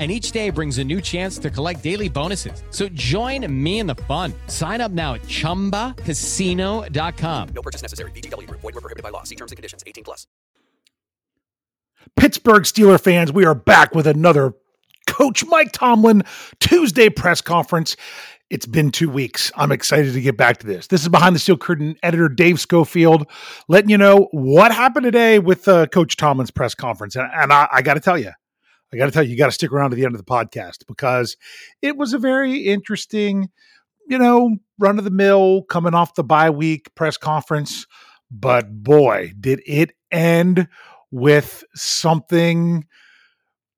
and each day brings a new chance to collect daily bonuses. So join me in the fun. Sign up now at ChumbaCasino.com. No purchase necessary. VGW Group. Void were prohibited by law. See terms and conditions. 18 plus. Pittsburgh Steeler fans, we are back with another Coach Mike Tomlin Tuesday press conference. It's been two weeks. I'm excited to get back to this. This is Behind the Steel Curtain editor Dave Schofield letting you know what happened today with uh, Coach Tomlin's press conference. And, and I, I got to tell you, I got to tell you, you got to stick around to the end of the podcast because it was a very interesting, you know, run of the mill coming off the bye week press conference. But boy, did it end with something.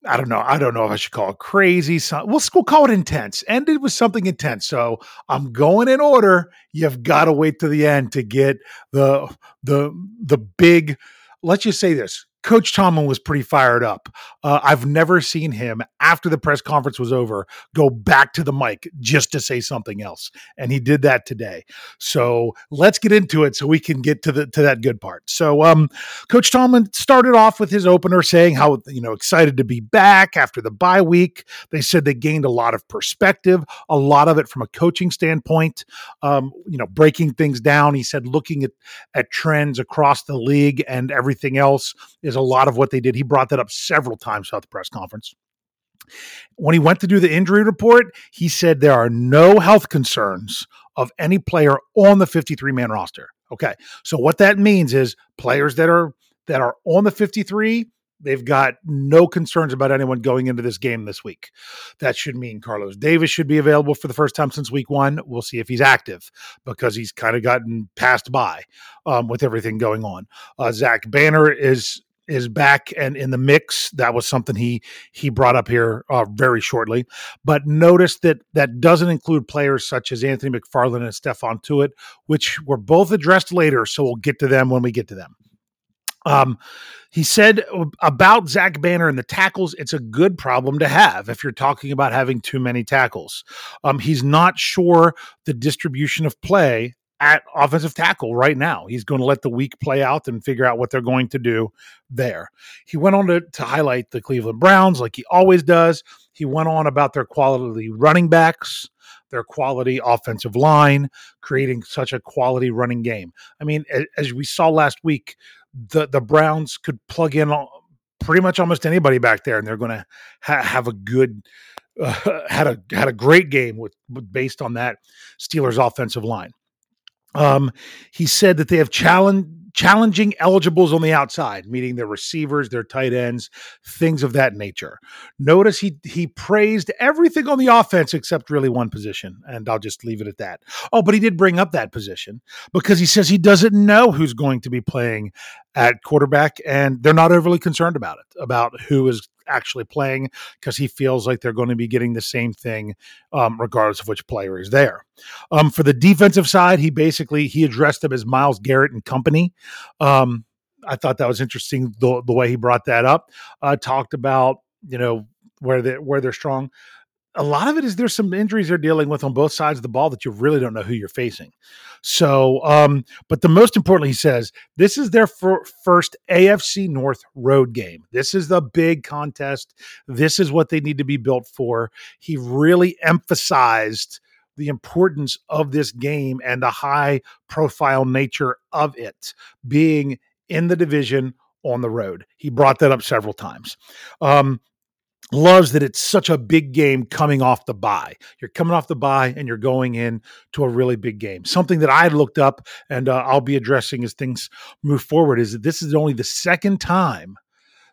I don't know. I don't know if I should call it crazy. So we'll, we'll call it intense. Ended with something intense. So I'm going in order. You've got to wait to the end to get the the the big. Let's just say this: Coach Tomlin was pretty fired up. Uh, I've never seen him after the press conference was over go back to the mic just to say something else, and he did that today. So let's get into it so we can get to the to that good part. So, um, Coach Tomlin started off with his opener saying how you know excited to be back after the bye week. They said they gained a lot of perspective, a lot of it from a coaching standpoint. Um, you know, breaking things down. He said looking at at trends across the league and everything else is a lot of what they did. He brought that up several times throughout the press conference. When he went to do the injury report, he said there are no health concerns of any player on the 53 man roster. Okay. So what that means is players that are that are on the 53 They've got no concerns about anyone going into this game this week. That should mean Carlos Davis should be available for the first time since week one. We'll see if he's active because he's kind of gotten passed by um, with everything going on. Uh, Zach Banner is is back and in the mix. That was something he he brought up here uh, very shortly. But notice that that doesn't include players such as Anthony McFarland and Stephon Tuitt, which were both addressed later. So we'll get to them when we get to them. Um, he said about Zach Banner and the tackles, it's a good problem to have if you're talking about having too many tackles. Um, he's not sure the distribution of play at offensive tackle right now. He's going to let the week play out and figure out what they're going to do there. He went on to, to highlight the Cleveland Browns like he always does. He went on about their quality running backs, their quality offensive line, creating such a quality running game. I mean, as we saw last week, the the Browns could plug in pretty much almost anybody back there, and they're going to ha- have a good uh, had a had a great game with, with based on that Steelers offensive line. Um, he said that they have challenge challenging eligibles on the outside, meaning their receivers, their tight ends, things of that nature. Notice he he praised everything on the offense except really one position, and I'll just leave it at that. Oh, but he did bring up that position because he says he doesn't know who's going to be playing at quarterback, and they're not overly concerned about it, about who is actually playing, because he feels like they're going to be getting the same thing, um, regardless of which player is there. Um, for the defensive side, he basically he addressed them as Myles Garrett and company. Um, I thought that was interesting the, the way he brought that up. Uh, talked about you know where they where they're strong a lot of it is there's some injuries they're dealing with on both sides of the ball that you really don't know who you're facing. So, um, but the most importantly, he says this is their fir- first AFC North road game. This is the big contest. This is what they need to be built for. He really emphasized the importance of this game and the high profile nature of it being in the division on the road. He brought that up several times. Um, loves that it's such a big game coming off the bye. You're coming off the bye and you're going in to a really big game. Something that I looked up and uh, I'll be addressing as things move forward is that this is only the second time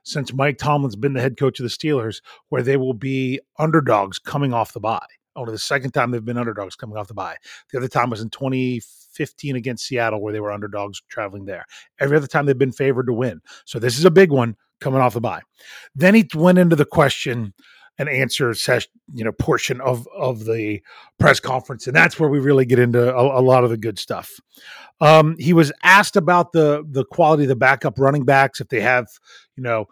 since Mike Tomlin's been the head coach of the Steelers where they will be underdogs coming off the bye. Only the second time they've been underdogs coming off the bye. The other time was in 2015 against Seattle where they were underdogs traveling there. Every other time they've been favored to win. So this is a big one coming off the bye. Then he went into the question and answer session, you know, portion of of the press conference, and that's where we really get into a, a lot of the good stuff. Um, he was asked about the the quality of the backup running backs, if they have, you know,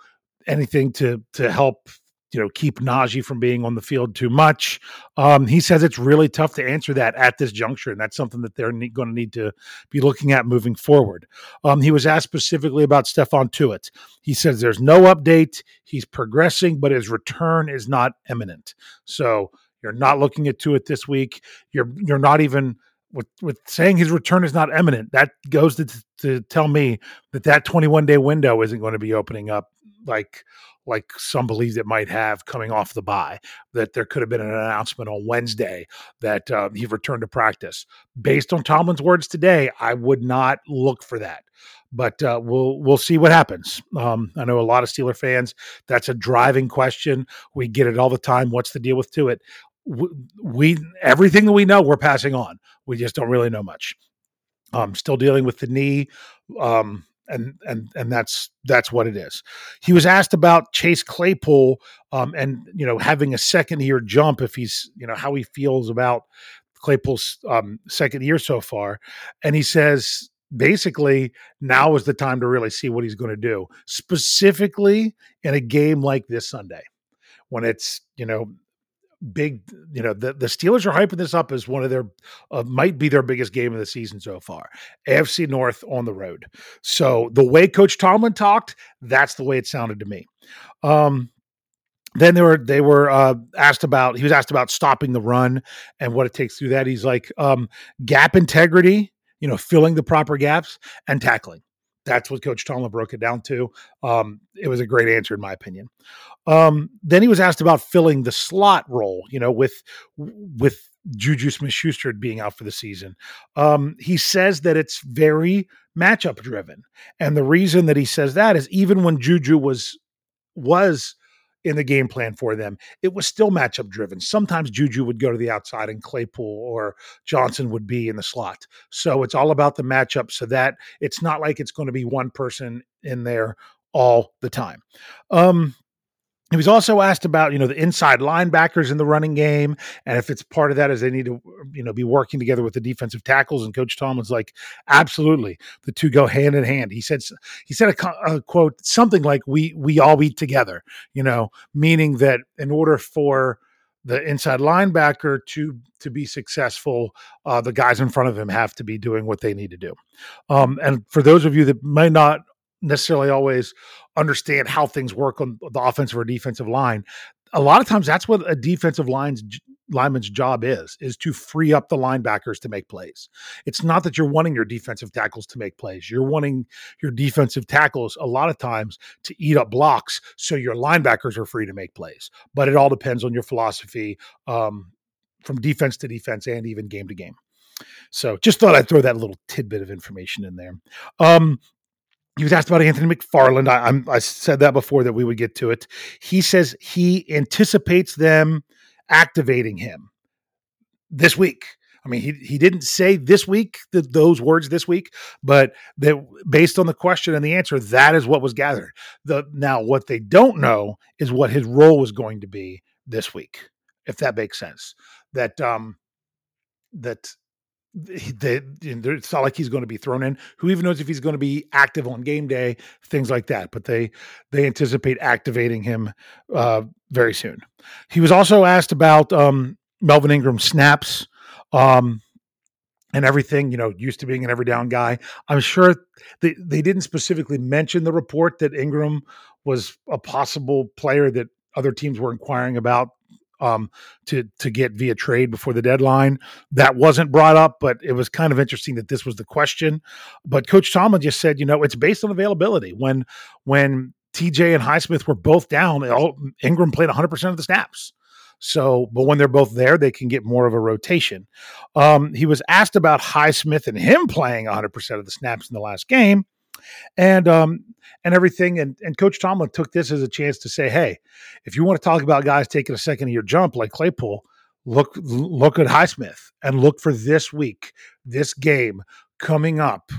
anything to to help you know keep Najee from being on the field too much. Um, he says it's really tough to answer that at this juncture, and that's something that they're ne- going to need to be looking at moving forward. Um, he was asked specifically about Stephon Tuitt. He says there's no update. He's progressing, but his return is not imminent. So you're not looking at Tuitt this week. You're you're not even with with saying his return is not imminent. That goes to to tell me that that 21 day window isn't going to be opening up like like some believe it might have coming off the bye, that there could have been an announcement on Wednesday that uh, he returned to practice. Based on Tomlin's words today, I would not look for that. But uh, we'll we'll see what happens. Um, I know a lot of Steeler fans. That's a driving question. We get it all the time. What's the deal with Tuitt? We, we everything that we know, we're passing on. We just don't really know much. Um, still dealing with the knee. Um, and and and that's that's what it is. He was asked about Chase Claypool um, and you know having a second year jump if he's you know how he feels about Claypool's um, second year so far, and he says basically now is the time to really see what he's going to do, specifically in a game like this Sunday when it's you know big you know the, the steelers are hyping this up as one of their uh, might be their biggest game of the season so far afc north on the road. So the way coach tomlin talked that's the way it sounded to me. Um then they were they were uh, asked about he was asked about stopping the run and what it takes through that. He's like um gap integrity you know filling the proper gaps and tackling that's what Coach Tomlin broke it down to. Um, it was a great answer, in my opinion. Um, then he was asked about filling the slot role, you know, with with Juju Smith Schuster being out for the season. Um, he says that it's very matchup driven, and the reason that he says that is even when Juju was was in the game plan for them. It was still matchup driven. Sometimes Juju would go to the outside and Claypool or Johnson would be in the slot. So it's all about the matchup so that it's not like it's going to be one person in there all the time. Um, he was also asked about, you know, the inside linebackers in the running game, and if it's part of that is they need to, you know, be working together with the defensive tackles. And Coach Tomlin's like, absolutely, the two go hand in hand. He said, he said a, a quote something like, "We we all eat together," you know, meaning that in order for the inside linebacker to to be successful, uh, the guys in front of him have to be doing what they need to do. Um, and for those of you that might not necessarily always understand how things work on the offensive or defensive line. A lot of times that's what a defensive line's lineman's job is is to free up the linebackers to make plays. It's not that you're wanting your defensive tackles to make plays. You're wanting your defensive tackles a lot of times to eat up blocks so your linebackers are free to make plays. But it all depends on your philosophy um, from defense to defense and even game to game. So just thought I'd throw that little tidbit of information in there. Um, he was asked about Anthony McFarland. I, I'm, I said that before that we would get to it. He says he anticipates them activating him this week. I mean, he he didn't say this week the, those words this week, but that based on the question and the answer, that is what was gathered. The now what they don't know is what his role was going to be this week, if that makes sense. That um that it's not like he's going to be thrown in. Who even knows if he's going to be active on game day, things like that. But they they anticipate activating him uh, very soon. He was also asked about um, Melvin Ingram snaps um, and everything. You know, used to being an every down guy. I'm sure they they didn't specifically mention the report that Ingram was a possible player that other teams were inquiring about um, to to get via trade before the deadline. That wasn't brought up, but it was kind of interesting that this was the question. But Coach Tomlin just said, you know, it's based on availability. When when TJ and Highsmith were both down, all, Ingram played 100 percent of the snaps. So, but when they're both there, they can get more of a rotation. Um, he was asked about Highsmith and him playing 100% of the snaps in the last game and um and everything and and coach tomlin took this as a chance to say hey if you want to talk about guys taking a second year jump like claypool look look at highsmith and look for this week this game coming up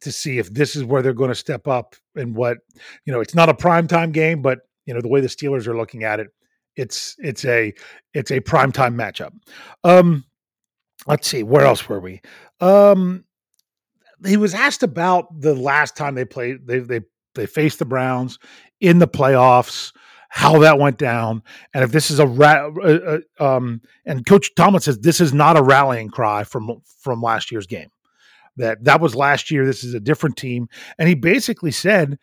to see if this is where they're going to step up and what you know it's not a prime time game but you know the way the steelers are looking at it it's it's a it's a prime time matchup. Um let's see where else were we? Um he was asked about the last time they played they they they faced the Browns in the playoffs, how that went down, and if this is a ra- uh, uh, um and Coach Tomlin says this is not a rallying cry from from last year's game. That that was last year. This is a different team, and he basically said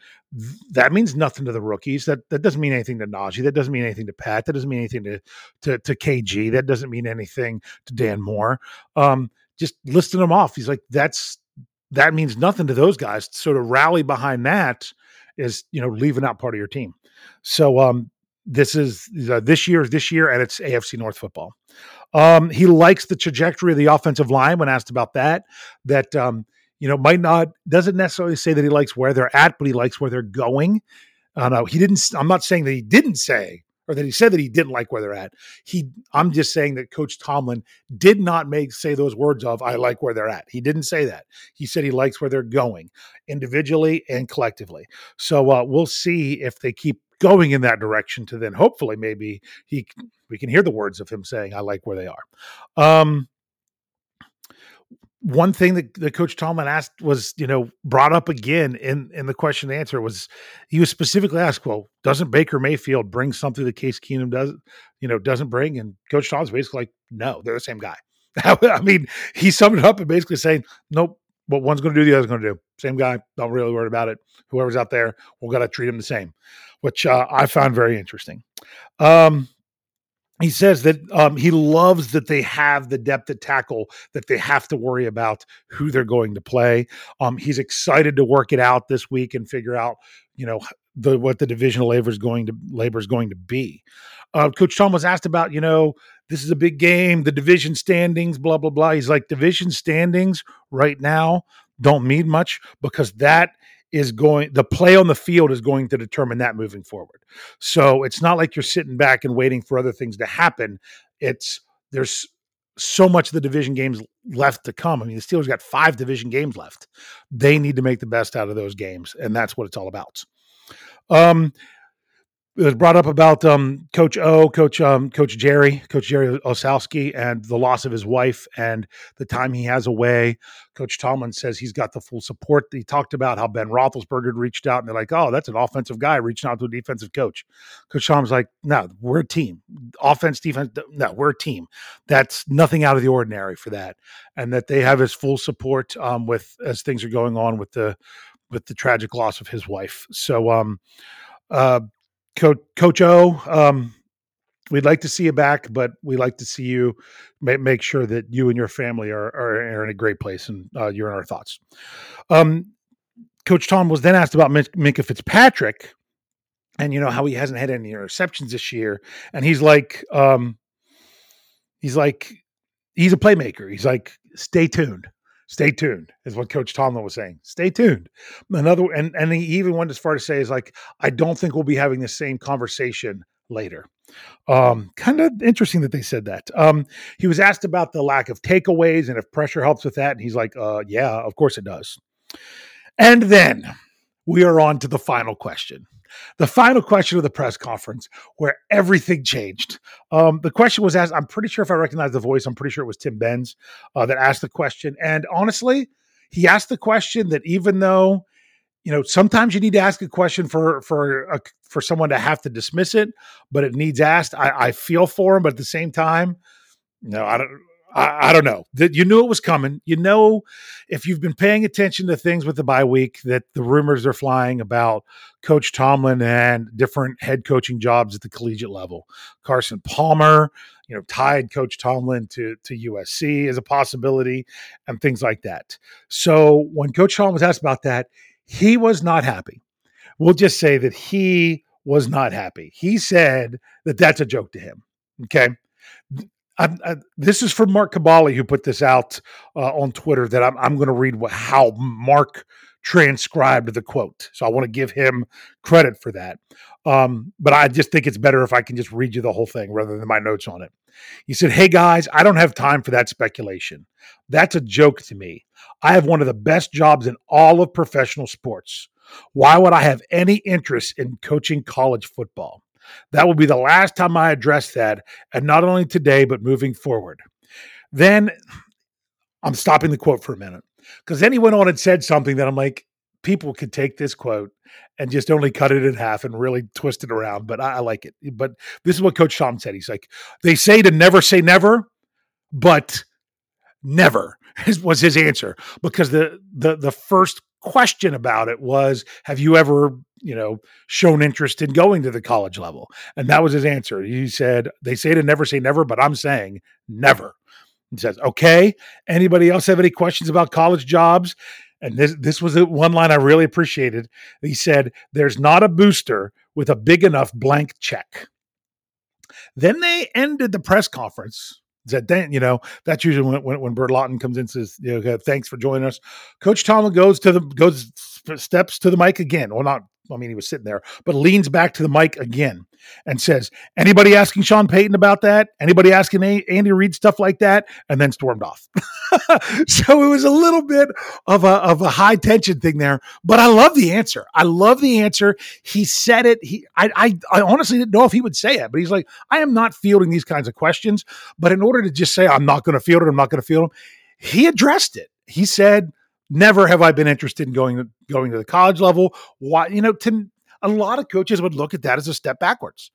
that means nothing to the rookies. That that doesn't mean anything to Najee. That doesn't mean anything to Pat. That doesn't mean anything to to, to KG. That doesn't mean anything to Dan Moore. Um, just listing them off. He's like, that's that means nothing to those guys. Sort of rally behind that is you know leaving out part of your team. So um, this is uh, this year this year, and it's AFC North football. Um, he likes the trajectory of the offensive line. When asked about that, that um, you know might not doesn't necessarily say that he likes where they're at, but he likes where they're going. Uh, no, he didn't. I'm not saying that he didn't say or that he said that he didn't like where they're at. He, I'm just saying that Coach Tomlin did not make say those words of "I like where they're at." He didn't say that. He said he likes where they're going, individually and collectively. So uh, we'll see if they keep going in that direction. To then hopefully maybe he we can hear the words of him saying "I like where they are." Um, one thing that, that coach Tomlin asked was, you know, brought up again in, in the question and answer was he was specifically asked, well, doesn't Baker Mayfield bring something that Case Keenum does, you know, doesn't bring? And coach Tomlin's basically like, no, they're the same guy. I mean, he summed it up and basically saying, nope, what one's going to do, the other's going to do. Same guy. Don't really worry about it. Whoever's out there, we're going to treat him the same, which uh, I found very interesting. Um, he says that um, he loves that they have the depth at tackle that they have to worry about who they're going to play. Um, he's excited to work it out this week and figure out, you know, the what the divisional labor is going to labor is going to be. Uh, Coach Tom was asked about, you know, this is a big game, the division standings, blah blah blah. He's like, division standings right now don't mean much because that is going the play on the field is going to determine that moving forward. So it's not like you're sitting back and waiting for other things to happen. It's there's so much of the division games left to come. I mean, the Steelers got five division games left. They need to make the best out of those games, and that's what it's all about. Um, it was brought up about um, Coach O, Coach um, Coach Jerry, Coach Jerry Olsavsky, and the loss of his wife and the time he has away. Coach Tomlin says he's got the full support. He talked about how Ben Roethlisberger reached out, and they're like, "Oh, that's an offensive guy reaching out to a defensive coach." Coach Tomlin's like, "No, we're a team. Offense, defense. No, we're a team. That's nothing out of the ordinary for that." And that they have his full support um, with as things are going on with the with the tragic loss of his wife. So, um, uh, Coach Coach O, um, we'd like to see you back, but we like to see you make, make sure that you and your family are, are, are in a great place and uh, you're in our thoughts. Um, Coach Tom was then asked about Minkah Fitzpatrick and you know how he hasn't had any interceptions this year, and he's like, um, he's like, he's a playmaker. He's like, stay tuned, Stay tuned, is what Coach Tomlin was saying. Stay tuned. Another, and and he even went as far to say is like, I don't think we'll be having the same conversation later. Um, kind of interesting that they said that. Um, he was asked about the lack of takeaways and if pressure helps with that, and he's like, uh, yeah, of course it does. And then we are on to the final question. The final question of the press conference where everything changed. Um, the question was asked. I'm pretty sure if I recognize the voice, I'm pretty sure it was Tim Benz uh, that asked the question. And honestly, he asked the question that even though you know sometimes you need to ask a question for for a, for someone to have to dismiss it, but it needs asked. I, I feel for him, but at the same time, no, I don't. I, I, don't know that you knew it was coming. You know, if you've been paying attention to things with the bye week, that the rumors are flying about Coach Tomlin and different head coaching jobs at the collegiate level. Carson Palmer, you know, tied Coach Tomlin to to USC as a possibility, and things like that. So when Coach Tomlin was asked about that, he was not happy. We'll just say that he was not happy. He said that that's a joke to him. Okay. I, I, this is from Mark Kaboly who put this out uh, on Twitter. That I'm, I'm going to read what, how Mark transcribed the quote. So I want to give him credit for that. Um, but I just think it's better if I can just read you the whole thing rather than my notes on it. He said, Hey guys, I don't have time for that speculation. That's a joke to me. I have one of the best jobs in all of professional sports. Why would I have any interest in coaching college football? That will be the last time I address that, and not only today, but moving forward. Then I'm stopping the quote for a minute because then he went on and said something that I'm like, people could take this quote and just only cut it in half and really twist it around. But I, I like it. But this is what Coach Tom said. He's like, they say to never say never, but never was his answer because the the the first question about it was have you ever you know shown interest in going to the college level and that was his answer. He said they say to never say never but i'm saying never. He says okay anybody else have any questions about college jobs? And this this was one line i really appreciated. He said there's not a booster with a big enough blank check. Then they ended the press conference. That then you know that's usually when when, when Burt Lauten comes in and says you know thanks for joining us. Coach Tomlin goes to the goes steps to the mic again. Well, not I mean, he was sitting there, but leans back to the mic again and says, Anybody asking Sean Payton about that? Anybody asking Andy Reid stuff like that? And then stormed off. so it was a little bit of a, of a high tension thing there, but I love the answer. I love the answer. He said it. He, I, I, I honestly didn't know if he would say it, but he's like, I am not fielding these kinds of questions. But in order to just say, I'm not going to field it, I'm not going to field them, he addressed it. He said, Never have I been interested in going to, going to the college level. Why, you know, to a lot of coaches would look at that as a step backwards.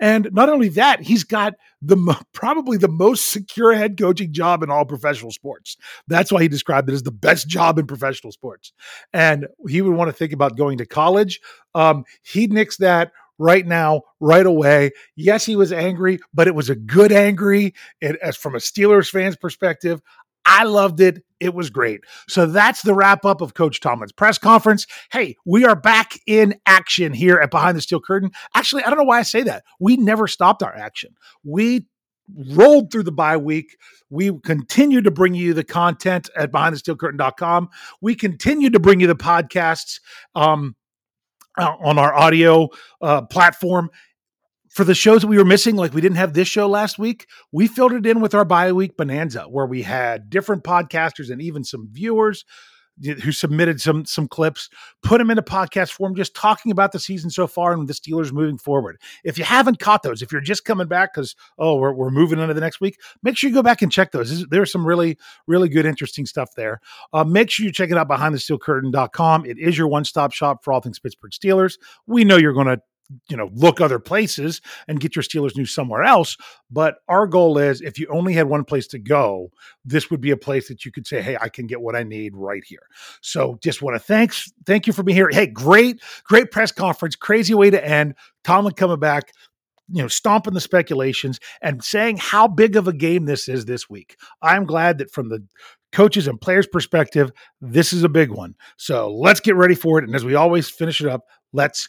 And not only that, he's got the probably the most secure head coaching job in all professional sports. That's why he described it as the best job in professional sports. And he would want to think about going to college. Um, he nixed that right now, right away. Yes, he was angry, but it was a good angry. It, as from a Steelers fan's perspective, I loved it. It was great. So that's the wrap up of Coach Tomlin's press conference. Hey, we are back in action here at Behind the Steel Curtain. Actually, I don't know why I say that. We never stopped our action. We rolled through the bye week. We continue to bring you the content at behindthesteelcurtain.com. We continue to bring you the podcasts um, uh, on our audio uh, platform for the shows that we were missing, like we didn't have this show last week, we filled it in with our bye week bonanza, where we had different podcasters and even some viewers who submitted some some clips, put them in into podcast form, just talking about the season so far and the Steelers moving forward. If you haven't caught those, if you're just coming back because oh we're, we're moving into the next week, make sure you go back and check those. There's some really really good interesting stuff there. Uh, make sure you check it out behind the steel curtain.com. It is your one stop shop for all things Pittsburgh Steelers. We know you're going to you know look other places and get your Steelers news somewhere else. But our goal is if you only had one place to go, this would be a place that you could say, "Hey, I can get what I need right here." So just want to thanks thank you for being here. Hey, great great press conference, crazy way to end. Tomlin coming back. You know, stomping the speculations and saying how big of a game this is this week. I'm glad that from the coaches and players' perspective, this is a big one. So let's get ready for it. And as we always finish it up, let's